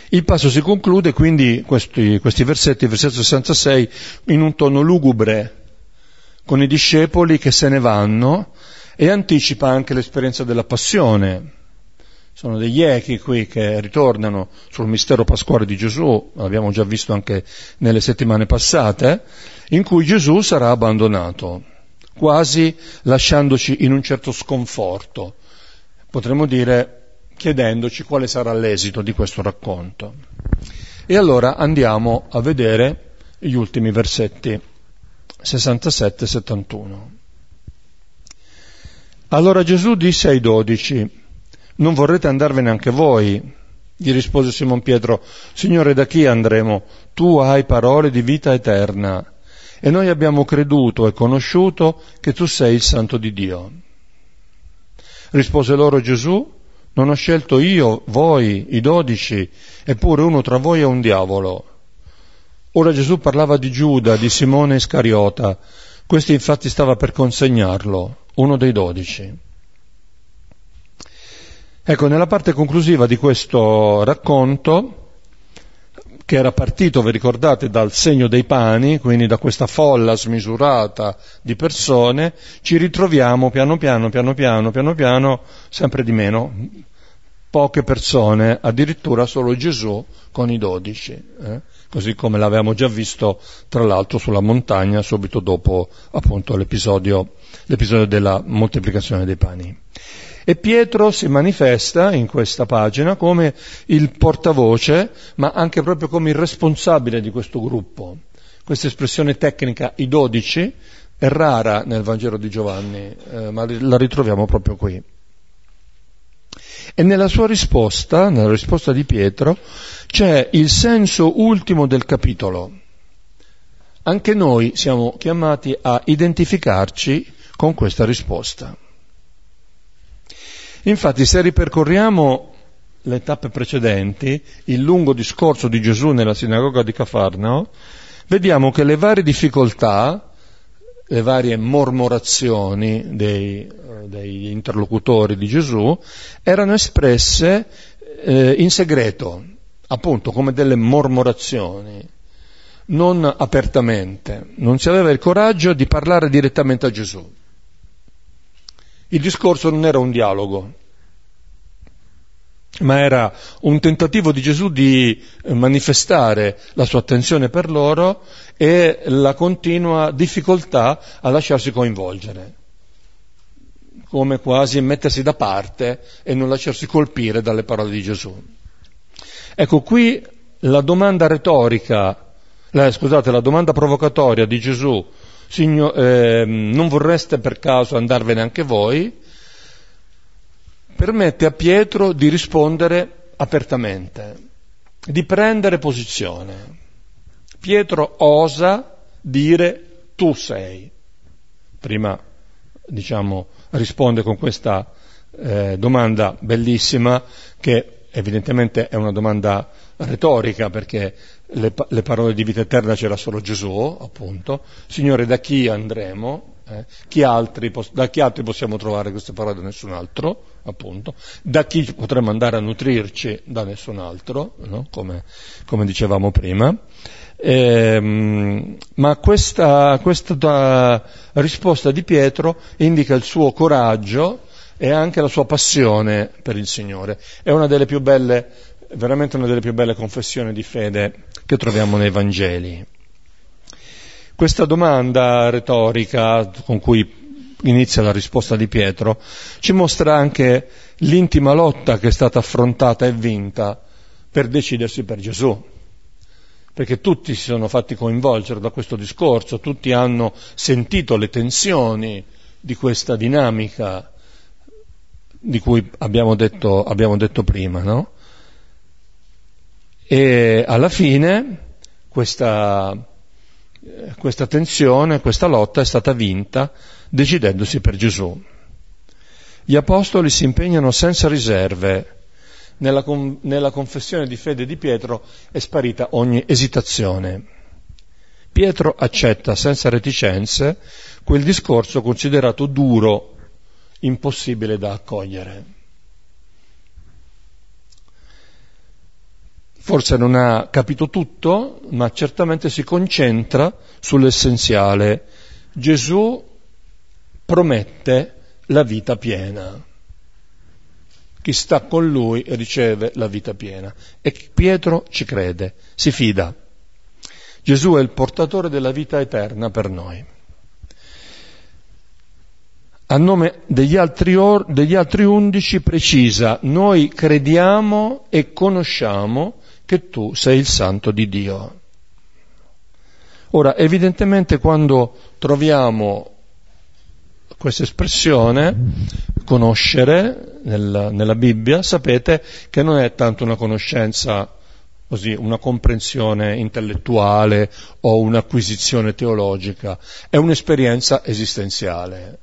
Il passo si conclude quindi, questi, questi versetti, il versetto 66, in un tono lugubre, con i discepoli che se ne vanno e anticipa anche l'esperienza della passione sono degli echi qui che ritornano sul mistero pasquale di Gesù, l'abbiamo già visto anche nelle settimane passate, in cui Gesù sarà abbandonato, quasi lasciandoci in un certo sconforto, potremmo dire chiedendoci quale sarà l'esito di questo racconto. E allora andiamo a vedere gli ultimi versetti 67 e 71. Allora Gesù disse ai dodici, non vorrete andarvene anche voi? Gli rispose Simon Pietro, Signore, da chi andremo? Tu hai parole di vita eterna e noi abbiamo creduto e conosciuto che tu sei il Santo di Dio. Rispose loro Gesù, non ho scelto io, voi, i dodici, eppure uno tra voi è un diavolo. Ora Gesù parlava di Giuda, di Simone Iscariota, questo infatti stava per consegnarlo, uno dei dodici. Ecco, nella parte conclusiva di questo racconto, che era partito, vi ricordate, dal segno dei pani, quindi da questa folla smisurata di persone, ci ritroviamo piano piano, piano piano, piano piano, sempre di meno, poche persone, addirittura solo Gesù con i dodici, eh? Così come l'avevamo già visto tra l'altro sulla montagna subito dopo appunto l'episodio, l'episodio della moltiplicazione dei pani. E Pietro si manifesta in questa pagina come il portavoce, ma anche proprio come il responsabile di questo gruppo. Questa espressione tecnica, i dodici, è rara nel Vangelo di Giovanni, eh, ma la ritroviamo proprio qui. E nella sua risposta, nella risposta di Pietro, c'è il senso ultimo del capitolo. Anche noi siamo chiamati a identificarci con questa risposta. Infatti se ripercorriamo le tappe precedenti, il lungo discorso di Gesù nella sinagoga di Cafarnao, vediamo che le varie difficoltà, le varie mormorazioni dei, degli interlocutori di Gesù erano espresse eh, in segreto, appunto come delle mormorazioni, non apertamente. Non si aveva il coraggio di parlare direttamente a Gesù. Il discorso non era un dialogo, ma era un tentativo di Gesù di manifestare la sua attenzione per loro e la continua difficoltà a lasciarsi coinvolgere, come quasi mettersi da parte e non lasciarsi colpire dalle parole di Gesù. Ecco qui la domanda retorica, la, scusate, la domanda provocatoria di Gesù Signor, eh, non vorreste per caso andarvene anche voi, permette a Pietro di rispondere apertamente, di prendere posizione. Pietro osa dire tu sei. Prima, diciamo, risponde con questa eh, domanda bellissima che evidentemente è una domanda retorica perché le, le, parole di vita eterna c'era solo Gesù, appunto. Signore, da chi andremo? Eh? Chi altri, da chi altri possiamo trovare queste parole? Da nessun altro, appunto. Da chi potremmo andare a nutrirci? Da nessun altro, no? come, come, dicevamo prima. Ehm, ma questa, questa risposta di Pietro indica il suo coraggio e anche la sua passione per il Signore. È una delle più belle, veramente una delle più belle confessioni di fede che troviamo nei Vangeli. Questa domanda retorica con cui inizia la risposta di Pietro ci mostra anche l'intima lotta che è stata affrontata e vinta per decidersi per Gesù. Perché tutti si sono fatti coinvolgere da questo discorso, tutti hanno sentito le tensioni di questa dinamica di cui abbiamo detto, abbiamo detto prima, no? E alla fine questa, questa tensione, questa lotta è stata vinta decidendosi per Gesù. Gli apostoli si impegnano senza riserve. Nella, nella confessione di fede di Pietro è sparita ogni esitazione. Pietro accetta senza reticenze quel discorso considerato duro impossibile da accogliere. Forse non ha capito tutto, ma certamente si concentra sull'essenziale. Gesù promette la vita piena. Chi sta con lui riceve la vita piena. E Pietro ci crede, si fida. Gesù è il portatore della vita eterna per noi a nome degli altri, or, degli altri undici precisa, noi crediamo e conosciamo che tu sei il santo di Dio. Ora, evidentemente quando troviamo questa espressione, conoscere, nel, nella Bibbia, sapete che non è tanto una conoscenza così, una comprensione intellettuale o un'acquisizione teologica, è un'esperienza esistenziale.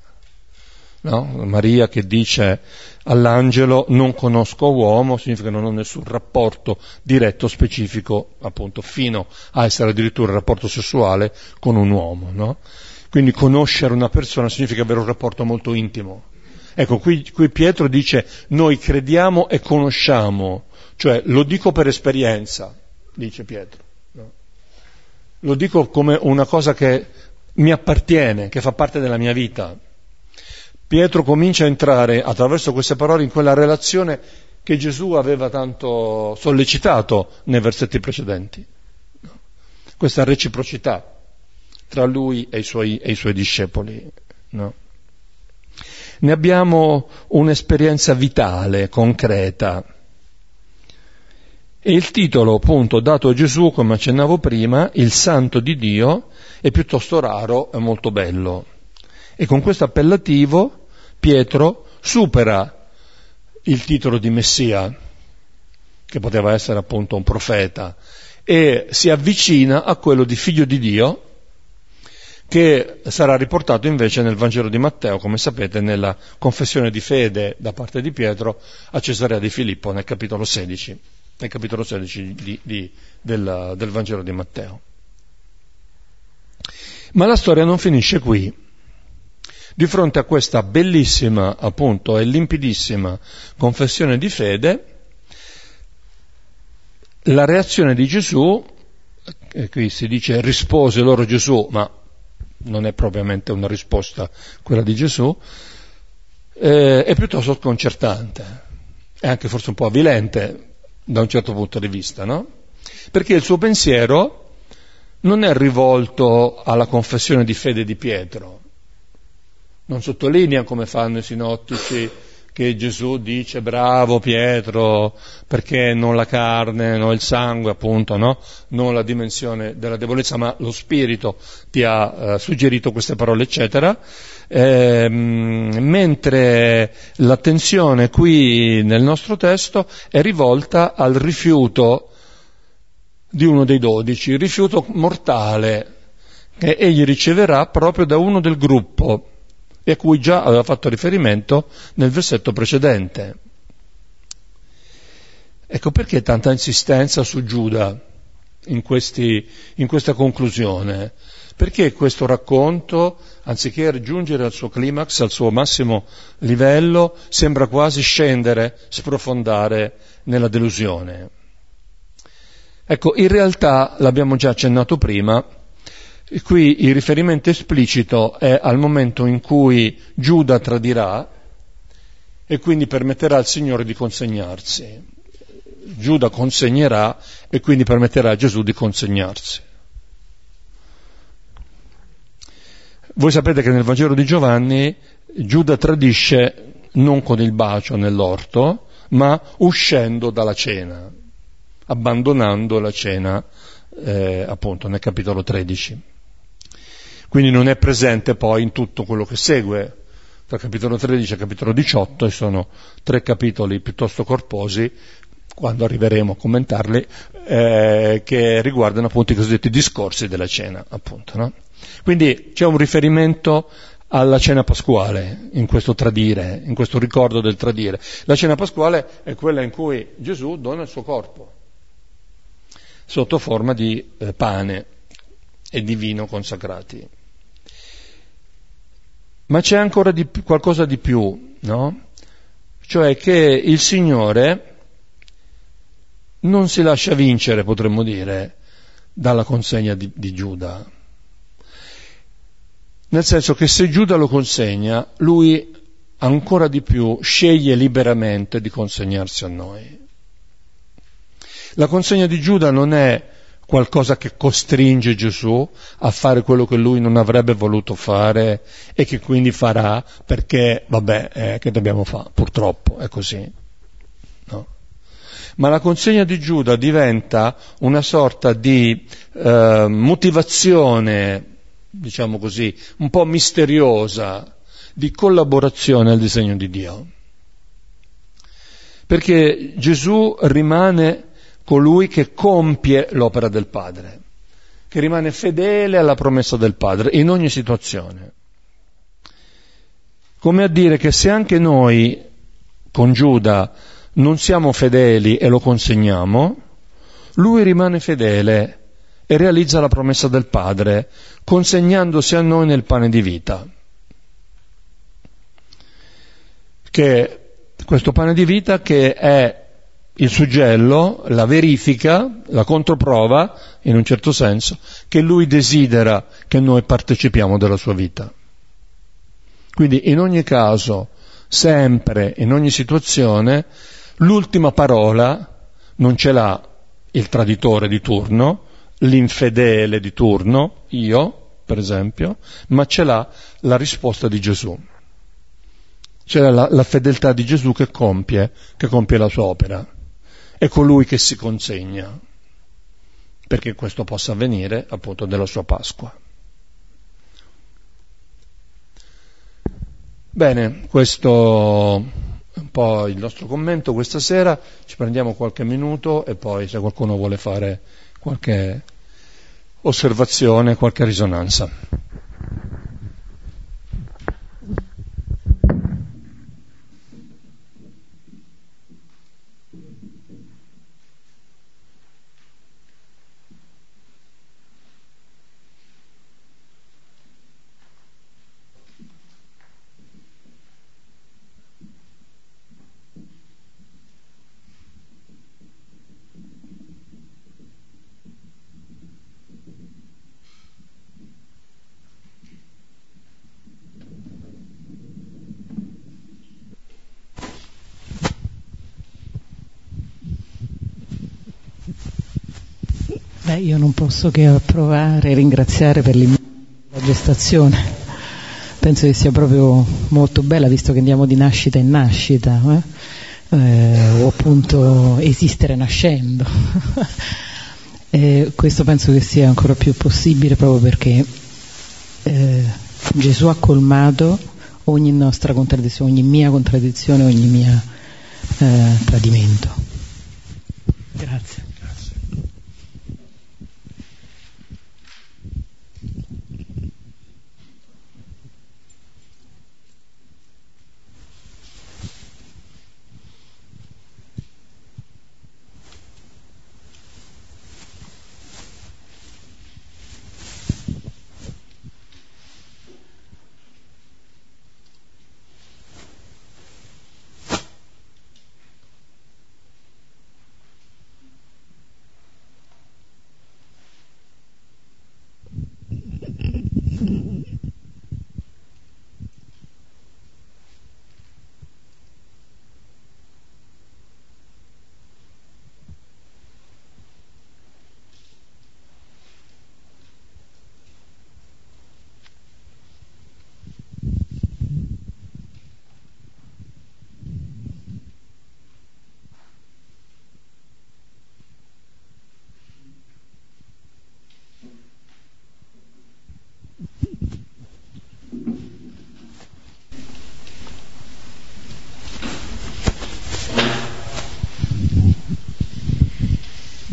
No? Maria che dice all'angelo non conosco uomo significa non ho nessun rapporto diretto, specifico, appunto, fino a essere addirittura rapporto sessuale con un uomo. No? Quindi conoscere una persona significa avere un rapporto molto intimo. Ecco, qui, qui Pietro dice noi crediamo e conosciamo, cioè lo dico per esperienza, dice Pietro. No? Lo dico come una cosa che mi appartiene, che fa parte della mia vita. Pietro comincia a entrare attraverso queste parole in quella relazione che Gesù aveva tanto sollecitato nei versetti precedenti. Questa reciprocità tra lui e i suoi, e i suoi discepoli. No? Ne abbiamo un'esperienza vitale, concreta. E il titolo, appunto, dato a Gesù, come accennavo prima, il santo di Dio, è piuttosto raro e molto bello. E con questo appellativo Pietro supera il titolo di Messia, che poteva essere appunto un profeta, e si avvicina a quello di figlio di Dio, che sarà riportato invece nel Vangelo di Matteo, come sapete, nella confessione di fede da parte di Pietro a Cesarea di Filippo, nel capitolo 16, nel capitolo 16 di, di, del, del Vangelo di Matteo. Ma la storia non finisce qui. Di fronte a questa bellissima, appunto, e limpidissima confessione di fede, la reazione di Gesù, e qui si dice rispose loro Gesù, ma non è propriamente una risposta quella di Gesù, eh, è piuttosto sconcertante, è anche forse un po' avvilente da un certo punto di vista, no? Perché il suo pensiero non è rivolto alla confessione di fede di Pietro, non sottolinea come fanno i sinottici che Gesù dice bravo Pietro perché non la carne, non il sangue appunto, no? non la dimensione della debolezza, ma lo spirito ti ha eh, suggerito queste parole, eccetera. Eh, mentre l'attenzione qui nel nostro testo è rivolta al rifiuto di uno dei dodici, il rifiuto mortale che egli riceverà proprio da uno del gruppo e a cui già aveva fatto riferimento nel versetto precedente. Ecco perché tanta insistenza su Giuda in, questi, in questa conclusione. Perché questo racconto, anziché raggiungere al suo climax, al suo massimo livello, sembra quasi scendere, sprofondare nella delusione? Ecco, in realtà l'abbiamo già accennato prima, qui il riferimento esplicito è al momento in cui Giuda tradirà e quindi permetterà al Signore di consegnarsi. Giuda consegnerà e quindi permetterà a Gesù di consegnarsi. Voi sapete che nel Vangelo di Giovanni Giuda tradisce non con il bacio nell'orto, ma uscendo dalla cena, abbandonando la cena eh, appunto nel capitolo 13. Quindi non è presente poi in tutto quello che segue, tra capitolo 13 e capitolo 18, e sono tre capitoli piuttosto corposi, quando arriveremo a commentarli, eh, che riguardano appunto i cosiddetti discorsi della cena, appunto. No? Quindi c'è un riferimento alla cena pasquale in questo tradire, in questo ricordo del tradire. La cena pasquale è quella in cui Gesù dona il suo corpo sotto forma di eh, pane e di vino consacrati. Ma c'è ancora di, qualcosa di più, no? Cioè che il Signore non si lascia vincere, potremmo dire, dalla consegna di, di Giuda. Nel senso che se Giuda lo consegna, lui ancora di più sceglie liberamente di consegnarsi a noi. La consegna di Giuda non è qualcosa che costringe Gesù a fare quello che lui non avrebbe voluto fare e che quindi farà perché, vabbè, eh, che dobbiamo fare? Purtroppo è così. No? Ma la consegna di Giuda diventa una sorta di eh, motivazione, diciamo così, un po' misteriosa di collaborazione al disegno di Dio. Perché Gesù rimane colui che compie l'opera del Padre, che rimane fedele alla promessa del Padre in ogni situazione. Come a dire che se anche noi con Giuda non siamo fedeli e lo consegniamo, lui rimane fedele e realizza la promessa del Padre, consegnandosi a noi nel pane di vita. Che questo pane di vita che è il suggello, la verifica, la controprova, in un certo senso, che lui desidera che noi partecipiamo della sua vita. Quindi in ogni caso, sempre, in ogni situazione, l'ultima parola non ce l'ha il traditore di turno, l'infedele di turno, io, per esempio, ma ce l'ha la risposta di Gesù. C'è la, la fedeltà di Gesù che compie, che compie la sua opera è colui che si consegna perché questo possa avvenire appunto nella sua Pasqua. Bene, questo è un po' il nostro commento questa sera, ci prendiamo qualche minuto e poi se qualcuno vuole fare qualche osservazione, qualche risonanza. Beh, io non posso che approvare e ringraziare per la gestazione. Penso che sia proprio molto bella, visto che andiamo di nascita in nascita, eh? Eh, o appunto esistere nascendo. (laughs) e questo penso che sia ancora più possibile proprio perché eh, Gesù ha colmato ogni nostra contraddizione, ogni mia contraddizione, ogni mia eh, tradimento. Grazie.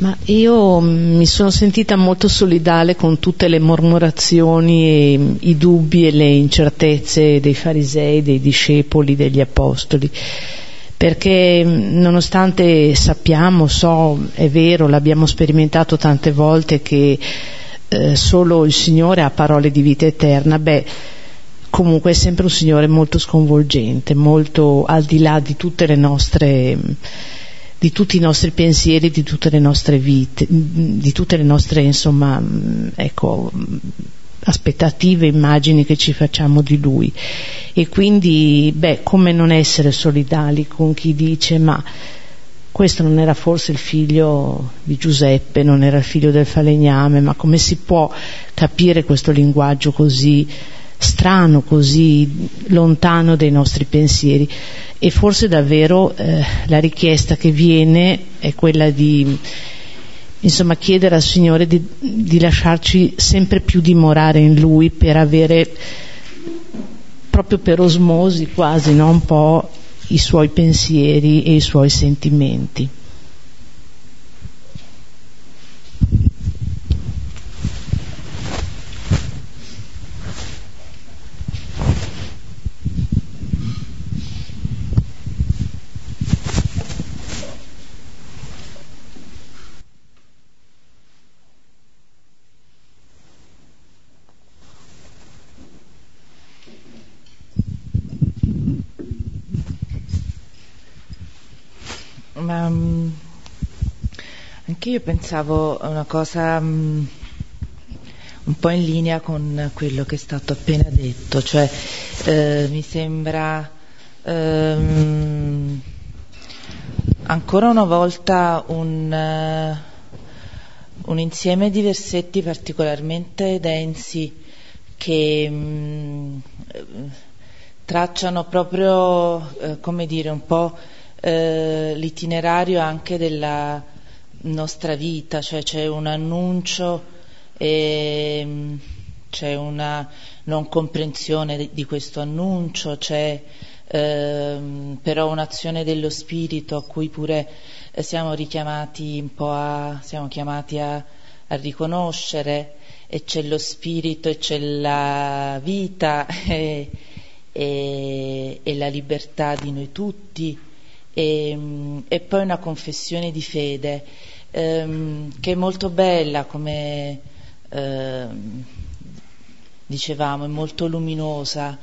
Ma io mi sono sentita molto solidale con tutte le mormorazioni e i dubbi e le incertezze dei farisei, dei discepoli, degli apostoli, perché nonostante sappiamo, so, è vero, l'abbiamo sperimentato tante volte che eh, solo il Signore ha parole di vita eterna, beh, comunque è sempre un Signore molto sconvolgente, molto al di là di tutte le nostre di tutti i nostri pensieri, di tutte le nostre vite, di tutte le nostre insomma, ecco, aspettative, immagini che ci facciamo di lui. E quindi, beh, come non essere solidali con chi dice ma questo non era forse il figlio di Giuseppe, non era il figlio del falegname, ma come si può capire questo linguaggio così strano, così lontano dai nostri pensieri? e forse davvero eh, la richiesta che viene è quella di insomma, chiedere al Signore di, di lasciarci sempre più dimorare in Lui per avere proprio per osmosi quasi no? un po' i suoi pensieri e i suoi sentimenti. Ma um, anche io pensavo a una cosa um, un po' in linea con quello che è stato appena detto, cioè eh, mi sembra um, ancora una volta un, uh, un, insieme di versetti particolarmente densi che um, tracciano proprio, uh, come dire, un po' eh, l'itinerario anche della nostra vita, cioè c'è un annuncio e mm, c'è una non comprensione di, questo annuncio, c'è ehm, però un'azione dello spirito a cui pure eh, siamo richiamati un po' a, siamo chiamati a, a riconoscere e c'è lo spirito e c'è la vita (laughs) e, e, e la libertà di noi tutti e, ehm, e poi una confessione di fede ehm, che è molto bella come ehm, dicevamo, è molto luminosa.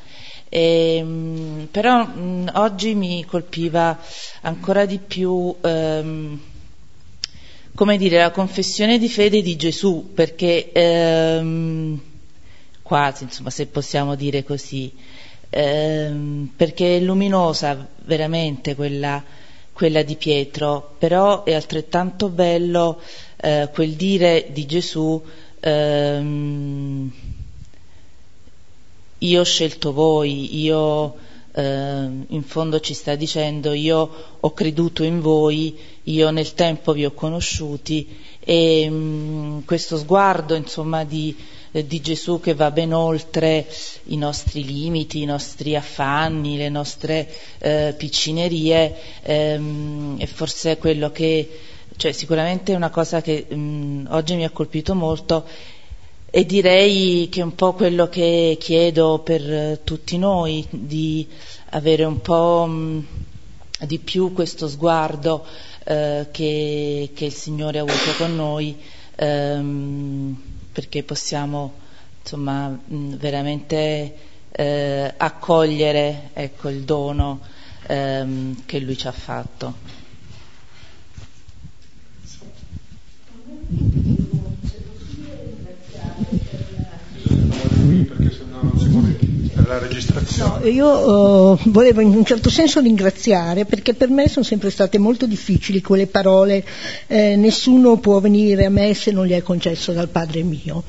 E, ehm, però mh, oggi mi colpiva ancora di più ehm, come dire, la confessione di fede di Gesù, perché ehm, quasi, insomma, se possiamo dire così, ehm, perché è luminosa veramente quella, quella, di Pietro, però è altrettanto bello eh, quel dire di Gesù ehm, io ho scelto voi, io eh, in fondo ci sta dicendo io ho creduto in voi, io nel tempo vi ho conosciuti e mh, mm, questo sguardo insomma di eh, di Gesù che va ben oltre i nostri limiti, i nostri affanni, le nostre eh, piccinerie, ehm, e forse è quello che, cioè sicuramente è una cosa che mh, mm, oggi mi ha colpito molto e direi che è un po' quello che chiedo per eh, tutti noi, di avere un po' mh, mm, di più questo sguardo eh, che, che, il Signore ha avuto con noi. Ehm, perché possiamo insomma, veramente eh, accogliere ecco, il dono ehm, che lui ci ha fatto. La registrazione. No, io uh, volevo in un certo senso ringraziare perché per me sono sempre state molto difficili quelle parole eh, nessuno può venire a me se non gli è concesso dal Padre mio.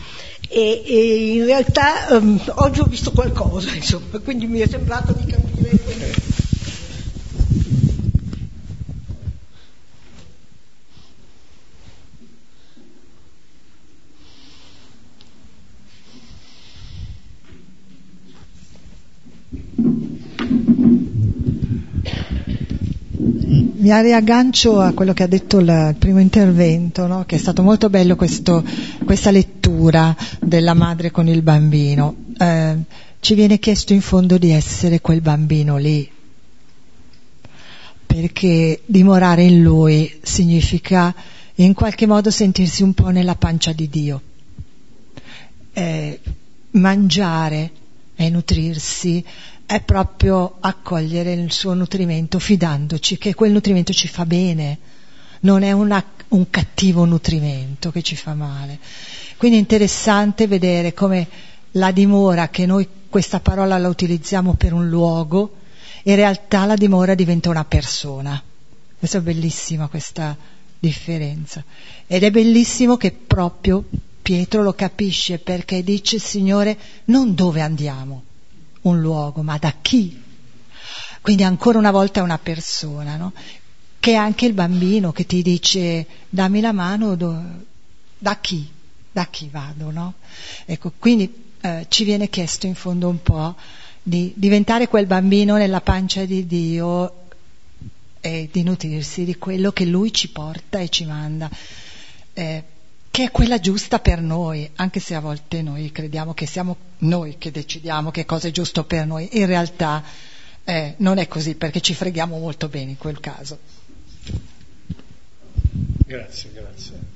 E, e in realtà um, oggi ho visto qualcosa, (laughs) insomma, quindi mi è sembrato di capire. Mi riaggancio a quello che ha detto il primo intervento, no? che è stato molto bello questo, questa lettura della madre con il bambino. Eh, ci viene chiesto in fondo di essere quel bambino lì, perché dimorare in lui significa in qualche modo sentirsi un po' nella pancia di Dio. Eh, mangiare e nutrirsi è proprio accogliere il suo nutrimento fidandoci che quel nutrimento ci fa bene, non è una, un cattivo nutrimento che ci fa male. Quindi è interessante vedere come la dimora, che noi questa parola la utilizziamo per un luogo, in realtà la dimora diventa una persona. Questa è bellissima questa differenza. Ed è bellissimo che proprio Pietro lo capisce perché dice Signore non dove andiamo, un luogo, ma da chi? Quindi ancora una volta è una persona, no? Che è anche il bambino che ti dice dammi la mano, do... da chi? Da chi vado, no? Ecco, quindi eh, ci viene chiesto in fondo un po' di diventare quel bambino nella pancia di Dio e di nutrirsi di quello che Lui ci porta e ci manda. Eh, che è quella giusta per noi, anche se a volte noi crediamo che siamo noi che decidiamo che cosa è giusto per noi, in realtà eh, non è così perché ci freghiamo molto bene in quel caso. Grazie, grazie.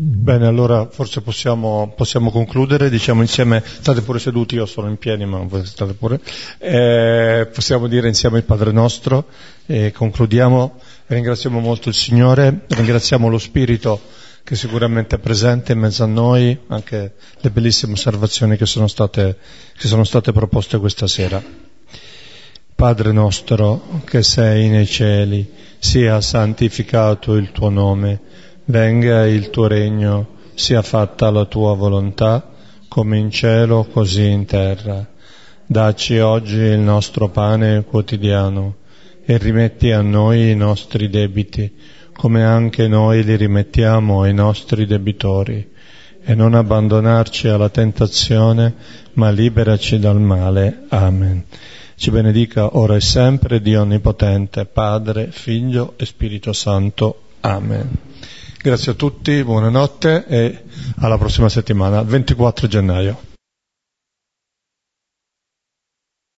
Bene, allora forse possiamo, possiamo, concludere, diciamo insieme, state pure seduti, io sono in piedi, ma state pure, eh, possiamo dire insieme il Padre nostro e concludiamo, ringraziamo molto il Signore, ringraziamo lo Spirito che sicuramente è presente in mezzo a noi, anche le bellissime osservazioni che sono state, che sono state proposte questa sera. Padre nostro che sei nei cieli, sia santificato il tuo nome venga il tuo regno, sia fatta la tua volontà, come in cielo così in terra. Dacci oggi il nostro pane quotidiano e rimetti a noi i nostri debiti, come anche noi li rimettiamo ai nostri debitori. E non abbandonarci alla tentazione, ma liberaci dal male. Amen. Ci benedica ora e sempre Dio Onnipotente, Padre, Figlio e Spirito Santo. Amen. Grazie a tutti, buonanotte e alla prossima settimana, 24 gennaio.